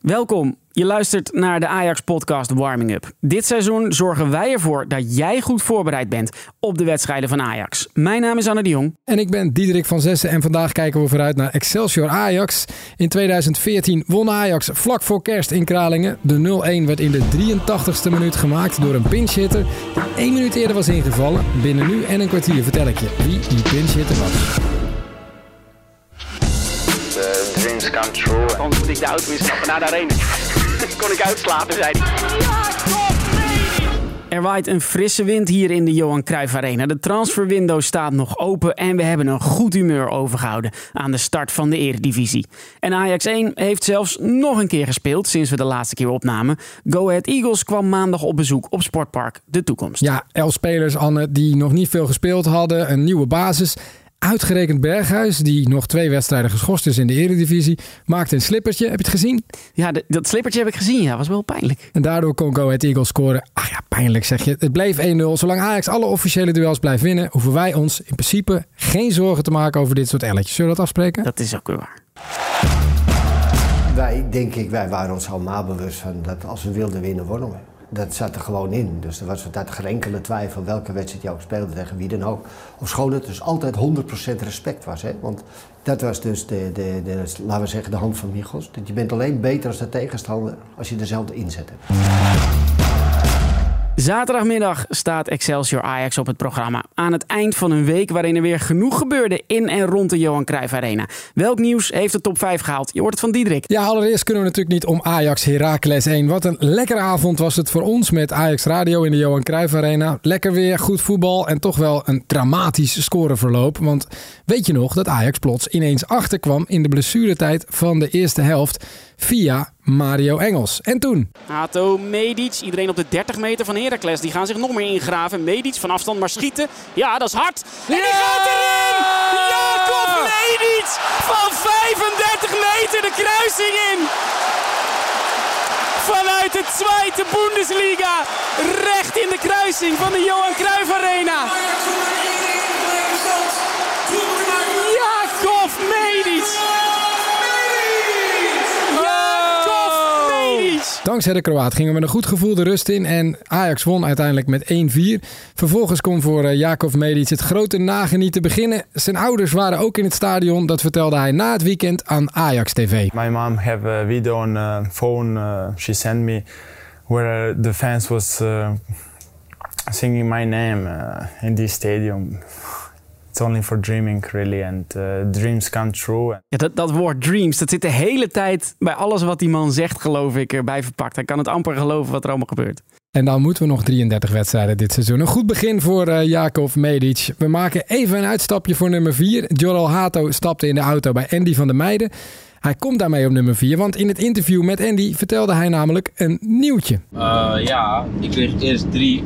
Welkom. Je luistert naar de Ajax-podcast Warming Up. Dit seizoen zorgen wij ervoor dat jij goed voorbereid bent op de wedstrijden van Ajax. Mijn naam is Anne de Jong. En ik ben Diederik van Zessen en vandaag kijken we vooruit naar Excelsior Ajax. In 2014 won Ajax vlak voor kerst in Kralingen. De 0-1 werd in de 83ste minuut gemaakt door een pinchhitter die één minuut eerder was ingevallen. Binnen nu en een kwartier vertel ik je wie die pinchhitter was. Dreams come true. Anders moet ik de auto instappen naar de arena. kon ik uitslapen, zei hij. Er waait een frisse wind hier in de Johan Cruijff Arena. De transferwindow staat nog open en we hebben een goed humeur overgehouden aan de start van de Eredivisie. En Ajax 1 heeft zelfs nog een keer gespeeld sinds we de laatste keer opnamen. Go Ahead Eagles kwam maandag op bezoek op Sportpark De Toekomst. Ja, elf spelers, Anne, die nog niet veel gespeeld hadden. Een nieuwe basis. Uitgerekend Berghuis, die nog twee wedstrijden geschorst is in de Eredivisie, maakte een slippertje. Heb je het gezien? Ja, de- dat slippertje heb ik gezien. Ja, was wel pijnlijk. En daardoor kon Go Ahead Eagles scoren. Ach ja, pijnlijk zeg je. Het bleef 1-0. Zolang Ajax alle officiële duels blijft winnen, hoeven wij ons in principe geen zorgen te maken over dit soort elletjes. Zullen we dat afspreken? Dat is ook weer waar. Wij, denk ik, wij waren ons allemaal bewust van dat als we wilden winnen, wonnen we. Dat zat er gewoon in. Dus er was dat geen enkele twijfel welke wedstrijd je ook speelde tegen wie dan ook. Ofschoon het dus altijd 100% respect was. Hè? Want dat was dus de, de, de, laten we zeggen, de hand van Michels. Dat je bent alleen beter als de tegenstander als je dezelfde inzet hebt. Zaterdagmiddag staat Excelsior Ajax op het programma. Aan het eind van een week waarin er weer genoeg gebeurde in en rond de Johan Cruijff Arena. Welk nieuws heeft de top 5 gehaald? Je hoort het van Diederik. Ja, allereerst kunnen we natuurlijk niet om Ajax Heracles 1. Wat een lekkere avond was het voor ons met Ajax Radio in de Johan Cruijff Arena. Lekker weer, goed voetbal en toch wel een dramatisch scoreverloop. Want weet je nog dat Ajax plots ineens achterkwam in de blessuretijd van de eerste helft via Mario Engels. En toen? Hato, Medic, iedereen op de 30 meter van Heracles. Die gaan zich nog meer ingraven. Medic van afstand maar schieten. Ja, dat is hard. En die gaat erin! Jacob Medic van 35 meter de kruising in. Vanuit de tweede Bundesliga. Recht in de kruising van de Johan Cruijff Arena. Dankzij de Kroaat gingen we met een goed gevoel de rust in en Ajax won uiteindelijk met 1-4. Vervolgens kon voor eh, Jakov Medic het grote nagenieten beginnen. Zijn ouders waren ook in het stadion, dat vertelde hij na het weekend aan Ajax TV. My mom have a video on uh, phone. Uh, she sent me where uh, the fans was singing my name in this stadium. It's only for dreaming, really, and uh, dreams come true. Ja, dat, dat woord dreams, dat zit de hele tijd bij alles wat die man zegt, geloof ik, erbij verpakt. Hij kan het amper geloven wat er allemaal gebeurt. En dan moeten we nog 33 wedstrijden dit seizoen. Een goed begin voor eh Jakov Medic. We maken even een uitstapje voor nummer 4. Joral Hato stapte in de auto bij Andy van der Meijden. Hij komt daarmee op nummer 4, want in het interview met Andy vertelde hij namelijk een nieuwtje. Eh, ja, ik kreeg eerst drie,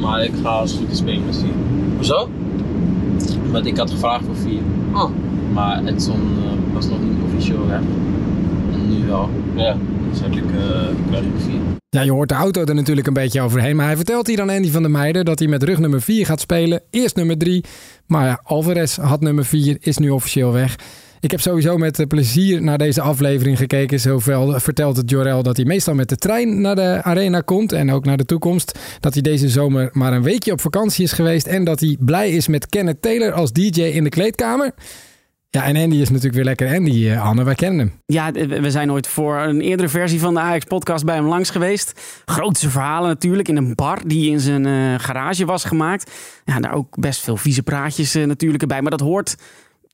maar ik ga als het goed is spelen met vier. Hoezo? Want ik had gevraagd voor vier. Oh. Maar het stond, eh, was nog niet officieel, hè. En nu wel. Ja. Dus eigenlijk eh, krijg ik vier. Ja, je hoort de auto er natuurlijk een beetje overheen. Maar hij vertelt hier aan Andy van der Meijden dat hij met rug nummer 4 gaat spelen. Eerst nummer 3. Maar ja, Alvarez had nummer 4, is nu officieel weg. Ik heb sowieso met plezier naar deze aflevering gekeken. Zoveel vertelt het Jorel dat hij meestal met de trein naar de arena komt. En ook naar de toekomst. Dat hij deze zomer maar een weekje op vakantie is geweest. En dat hij blij is met Kenneth Taylor als DJ in de kleedkamer. Ja, en Andy is natuurlijk weer lekker Andy, eh, Anne. Wij kennen hem. Ja, we zijn ooit voor een eerdere versie van de Ajax-podcast bij hem langs geweest. Grootste verhalen natuurlijk in een bar die in zijn eh, garage was gemaakt. Ja, daar ook best veel vieze praatjes eh, natuurlijk erbij. Maar dat hoort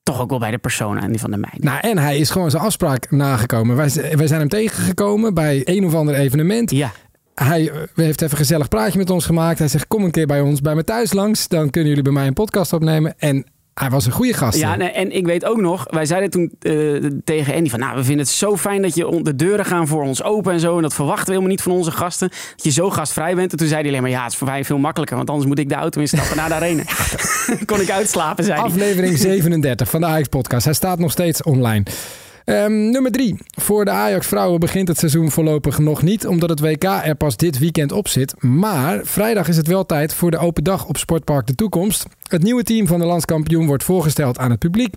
toch ook wel bij de persoon en die van de meid. Nou, en hij is gewoon zijn afspraak nagekomen. Wij, wij zijn hem tegengekomen bij een of ander evenement. Ja, Hij eh, heeft even een gezellig praatje met ons gemaakt. Hij zegt, kom een keer bij ons, bij me thuis langs. Dan kunnen jullie bij mij een podcast opnemen. En hij was een goede gast. ja nee, en ik weet ook nog, wij zeiden toen eh, tegen Andy van, nou, we vinden het zo fijn dat je de deuren gaan voor ons open en zo. En dat verwachten we helemaal niet van onze gasten. Dat je zo gastvrij bent. En toen zei hij alleen maar, ja, het is voor mij veel makkelijker. Want anders moet ik de auto instappen naar de arena. Kon ik uitslapen, zei. Aflevering 37 van de Ajax podcast. Hij staat nog steeds online. Ehm, nummer 3. Voor de Ajax vrouwen begint het seizoen voorlopig nog niet, omdat het WK er pas dit weekend op zit. Maar vrijdag is het wel tijd voor de open dag op Sportpark De Toekomst. Het nieuwe team van de landskampioen wordt voorgesteld aan het publiek.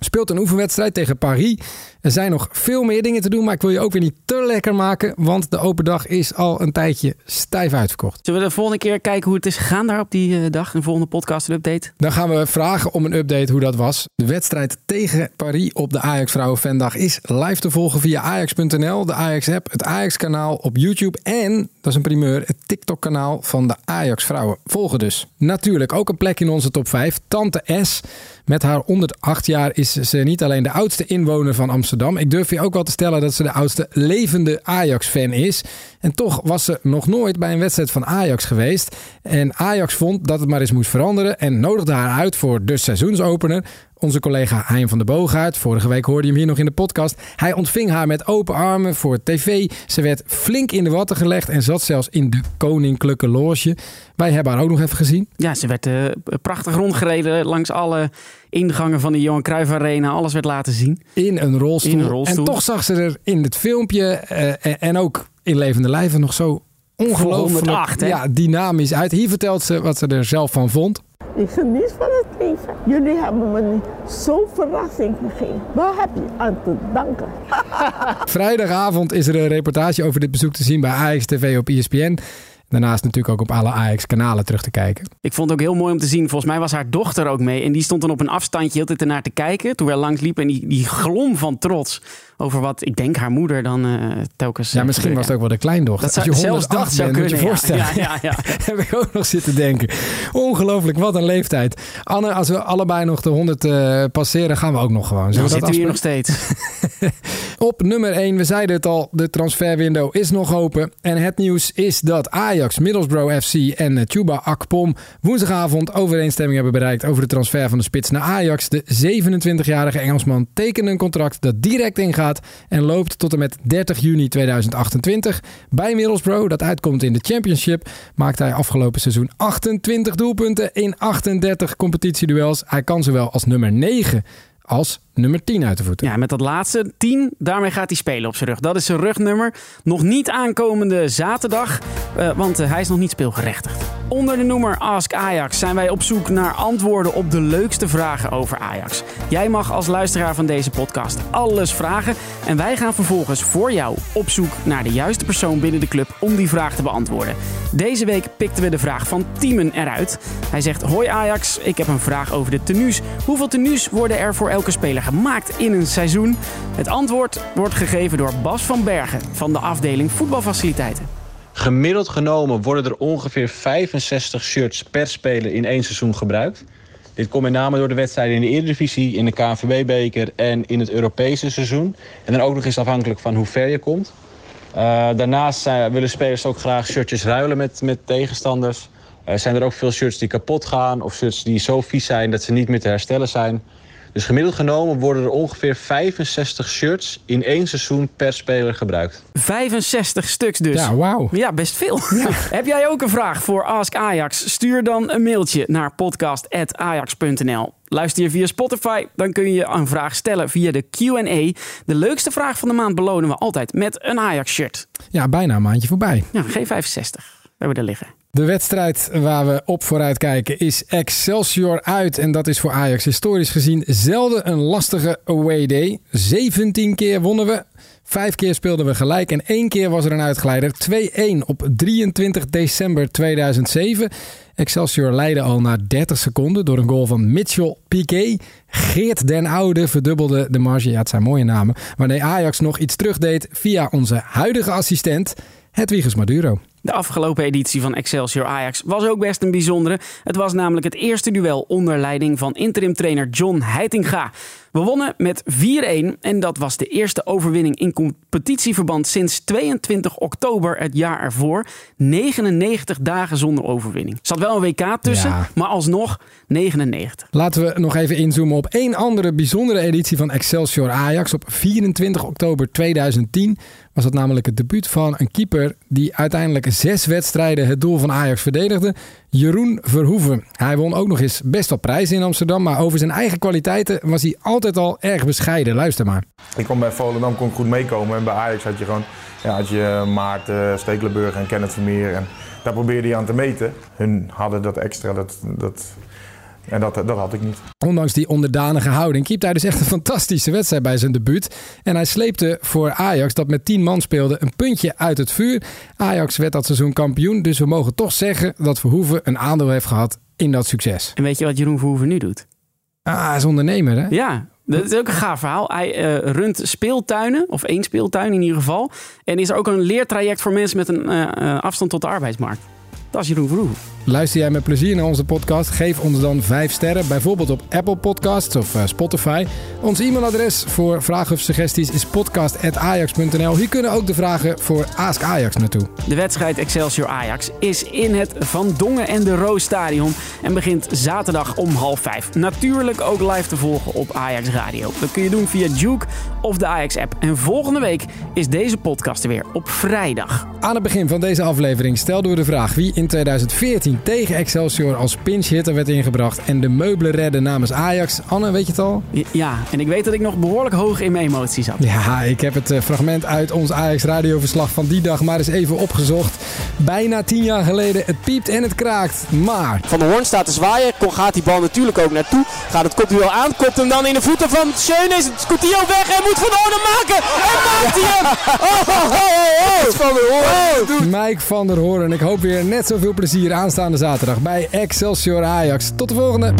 Speelt een oefenwedstrijd tegen Paris. Er zijn nog veel meer dingen te doen, maar ik wil je ook weer niet te lekker maken, want de open dag is al een tijdje stijf uitverkocht. Zullen we de volgende keer kijken hoe het is gegaan daar op die eh, dag? Een volgende podcast update? Dan gaan we vragen om een update hoe dat was. De wedstrijd tegen Paris op de Ajax Vrouwen Fandag is live te volgen via ajax.nl, de Ajax-app, het Ajax-kanaal op YouTube en, dat is een primeur, het TikTok-kanaal van de Ajax Vrouwen. Volgen dus. Natuurlijk ook een plek in onze top 5. Tante S. Met haar 108 jaar is ze niet alleen de oudste inwoner van Amsterdam. Ik durf je ook wel te stellen dat ze de oudste levende Ajax-fan is. En toch was ze nog nooit bij een wedstrijd van Ajax geweest. En Ajax vond dat het maar eens moest veranderen en nodigde haar uit voor de seizoensopener. Onze collega Hein van der Boogaard, vorige week hoorde je hem hier nog in de podcast. Hij ontving haar met open armen voor tv. Ze werd flink in de watten gelegd en zat zelfs in de koninklijke loge. Wij hebben haar ook nog even gezien. Ja, ze werd uh, prachtig rondgereden langs alle ingangen van de Johan Cruijff Arena. Alles werd laten zien. In een rolstoel. In een rolstoel. En toch zag ze er in het filmpje uh, en ook in levende lijven nog zo ongelooflijk 108, hè? ja, dynamisch uit. Hier vertelt ze wat ze er zelf van vond. Ik geniet van het Jullie hebben me zo'n verrassing gegeven. Waar heb je aan te danken? Vrijdagavond is er een reportage over dit bezoek te zien bij Ajax TV op ESPN. Daarnaast natuurlijk ook op alle Ajax-kanalen terug te kijken. Ik vond het ook heel mooi om te zien. Volgens mij was haar dochter ook mee. En die stond dan op een afstandje heel tijd ernaar te kijken. Toen we langs liepen. En die, die glom van trots over wat ik denk haar moeder dan uh, telkens... Ja, misschien was het ook wel de kleindochter. Dat zou, Als je zelfs dat 108 zou bent, kunnen. je ja. voorstellen. Ja, ja, ja. Heb ik ook nog zitten denken. Ongelooflijk, wat een leeftijd. Anne, als we allebei nog de 100 uh, passeren, gaan we ook nog gewoon. Zullen we zitten we hier nog steeds. Op nummer 1, we zeiden het al, de transferwindow is nog open. En het nieuws is dat Ajax, Middlesbrough FC en Chuba Akpom woensdagavond overeenstemming hebben bereikt over de transfer van de spits naar Ajax. De 27-jarige Engelsman tekende een contract dat direct ingaat en loopt tot en met 30 juni 2028. Bij Middlesbrough, dat uitkomt in de Championship, maakte hij afgelopen seizoen 28 doelpunten in 38 competitieduels. Hij kan zowel als nummer 9 als nummer 10 uit de voeten. Ja, met dat laatste 10, daarmee gaat hij spelen op zijn rug. Dat is zijn rugnummer. Nog niet aankomende zaterdag, uh, want uh, hij is nog niet speelgerechtigd. Onder de noemer Ask Ajax zijn wij op zoek naar antwoorden op de leukste vragen over Ajax. Jij mag als luisteraar van deze podcast alles vragen. En wij gaan vervolgens voor jou op zoek naar de juiste persoon binnen de club om die vraag te beantwoorden. Deze week pikten we de vraag van Tiemen eruit. Hij zegt: Hoi Ajax, ik heb een vraag over de tenues. Hoeveel tenues worden er voor elke speler gemaakt in een seizoen? Het antwoord wordt gegeven door Bas van Bergen van de afdeling voetbalfaciliteiten. Gemiddeld genomen worden er ongeveer 65 shirts per speler in één seizoen gebruikt. Dit komt met name door de wedstrijden in de Eredivisie, in de KNVB-beker en in het Europese seizoen. En dan ook nog eens afhankelijk van hoe ver je komt. Uh, daarnaast uh, willen spelers ook graag shirtjes ruilen met, met tegenstanders. Uh, zijn er ook veel shirts die kapot gaan of shirts die zo vies zijn dat ze niet meer te herstellen zijn. Dus gemiddeld genomen worden er ongeveer 65 shirts in één seizoen per speler gebruikt. 65 stuks dus. Ja, wauw. Ja, best veel. Ja. Heb jij ook een vraag voor Ask Ajax? Stuur dan een mailtje naar podcast.ajax.nl. Luister je via Spotify, dan kun je een vraag stellen via de Q&A. De leukste vraag van de maand belonen we altijd met een Ajax-shirt. Ja, bijna een maandje voorbij. Ja, G65. We hebben er liggen. De wedstrijd waar we op vooruit kijken is Excelsior uit. En dat is voor Ajax historisch gezien zelden een lastige away day. 17 keer wonnen we. Vijf keer speelden we gelijk en één keer was er een uitgeleider. 2-1 op 23 december 2007. Excelsior leidde al na 30 seconden door een goal van Mitchell Piqué. Geert den Oude verdubbelde de marge. Ja, het zijn mooie namen. Waarmee Ajax nog iets terugdeed via onze huidige assistent, Hedwiges Maduro. De afgelopen editie van Excelsior Ajax was ook best een bijzondere. Het was namelijk het eerste duel onder leiding van interim-trainer John Heitinga. We wonnen met 4-1 en dat was de eerste overwinning in competitieverband sinds 22 oktober het jaar ervoor. 99 dagen zonder overwinning. Er zat wel een WK tussen, Ja. maar alsnog 99. Laten we nog even inzoomen op één andere bijzondere editie van Excelsior Ajax. Op 24 oktober 2010 was het namelijk het debuut van een keeper die uiteindelijk zes wedstrijden het doel van Ajax verdedigde. Jeroen Verhoeven. Hij won ook nog eens best wel prijzen in Amsterdam, maar over zijn eigen kwaliteiten was hij altijd al erg bescheiden. Luister maar. Ik kwam bij Volendam kon ik goed meekomen en bij Ajax had je gewoon ja, had je Maarten, Stekelenburg en Kenneth Vermeer en daar probeerde je aan te meten. Hun hadden dat extra, dat, dat, En dat, dat had ik niet. Ondanks die onderdanige houding keept hij dus echt een fantastische wedstrijd bij zijn debuut. En hij sleepte voor Ajax, dat met 10 man speelde, een puntje uit het vuur. Ajax werd dat seizoen kampioen, dus we mogen toch zeggen dat Verhoeven een aandeel heeft gehad in dat succes. En weet je wat Jeroen Verhoeven nu doet? Ah, hij is ondernemer hè? Ja, dat is ook een gaaf verhaal. Hij eh, runt speeltuinen, of één speeltuin in ieder geval. En is er ook een leertraject voor mensen met een eh, eh, afstand tot de arbeidsmarkt. Dat is Jeroen Verhoeven. Luister jij met plezier naar onze podcast? Geef ons dan 5 sterren, bijvoorbeeld op Apple Podcasts of uh, Spotify. Ons e-mailadres voor vragen of suggesties is podcast.ajax.nl. Hier kunnen ook de vragen voor Ask Ajax naartoe. De wedstrijd Excelsior Ajax is in het Van Dongen en de Roos Stadion en begint zaterdag om half vijf. Natuurlijk ook live te volgen op Ajax Radio. Dat kun je doen via Juke of de Ajax app. En volgende week is deze podcast er weer op vrijdag. Aan het begin van deze aflevering stelden we de vraag wie in 2014 tegen Excelsior als pinchhitter werd ingebracht en de meubelen redden namens Ajax. Anne, weet je het al? Ja, en ik weet dat ik nog behoorlijk hoog in mijn emoties zat. Ja, ik heb het eh, fragment uit ons Ajax radioverslag van die dag maar eens even opgezocht. Bijna tien jaar geleden, het piept en het kraakt, maar... Van der Hoorn staat te zwaaien, Kon gaat die bal natuurlijk ook naartoe. Gaat het kopduel aan, kopt hem dan in de voeten van Schöne. Is het Coutinho weg en moet Van Hoorn maken. En maakt hij hem! Oh, oh, oh, oh. Van der Hoorn. Mike van der Hoorn. Ik hoop weer net zoveel plezier aanstaande zaterdag bij Excelsior Ajax. Tot de volgende!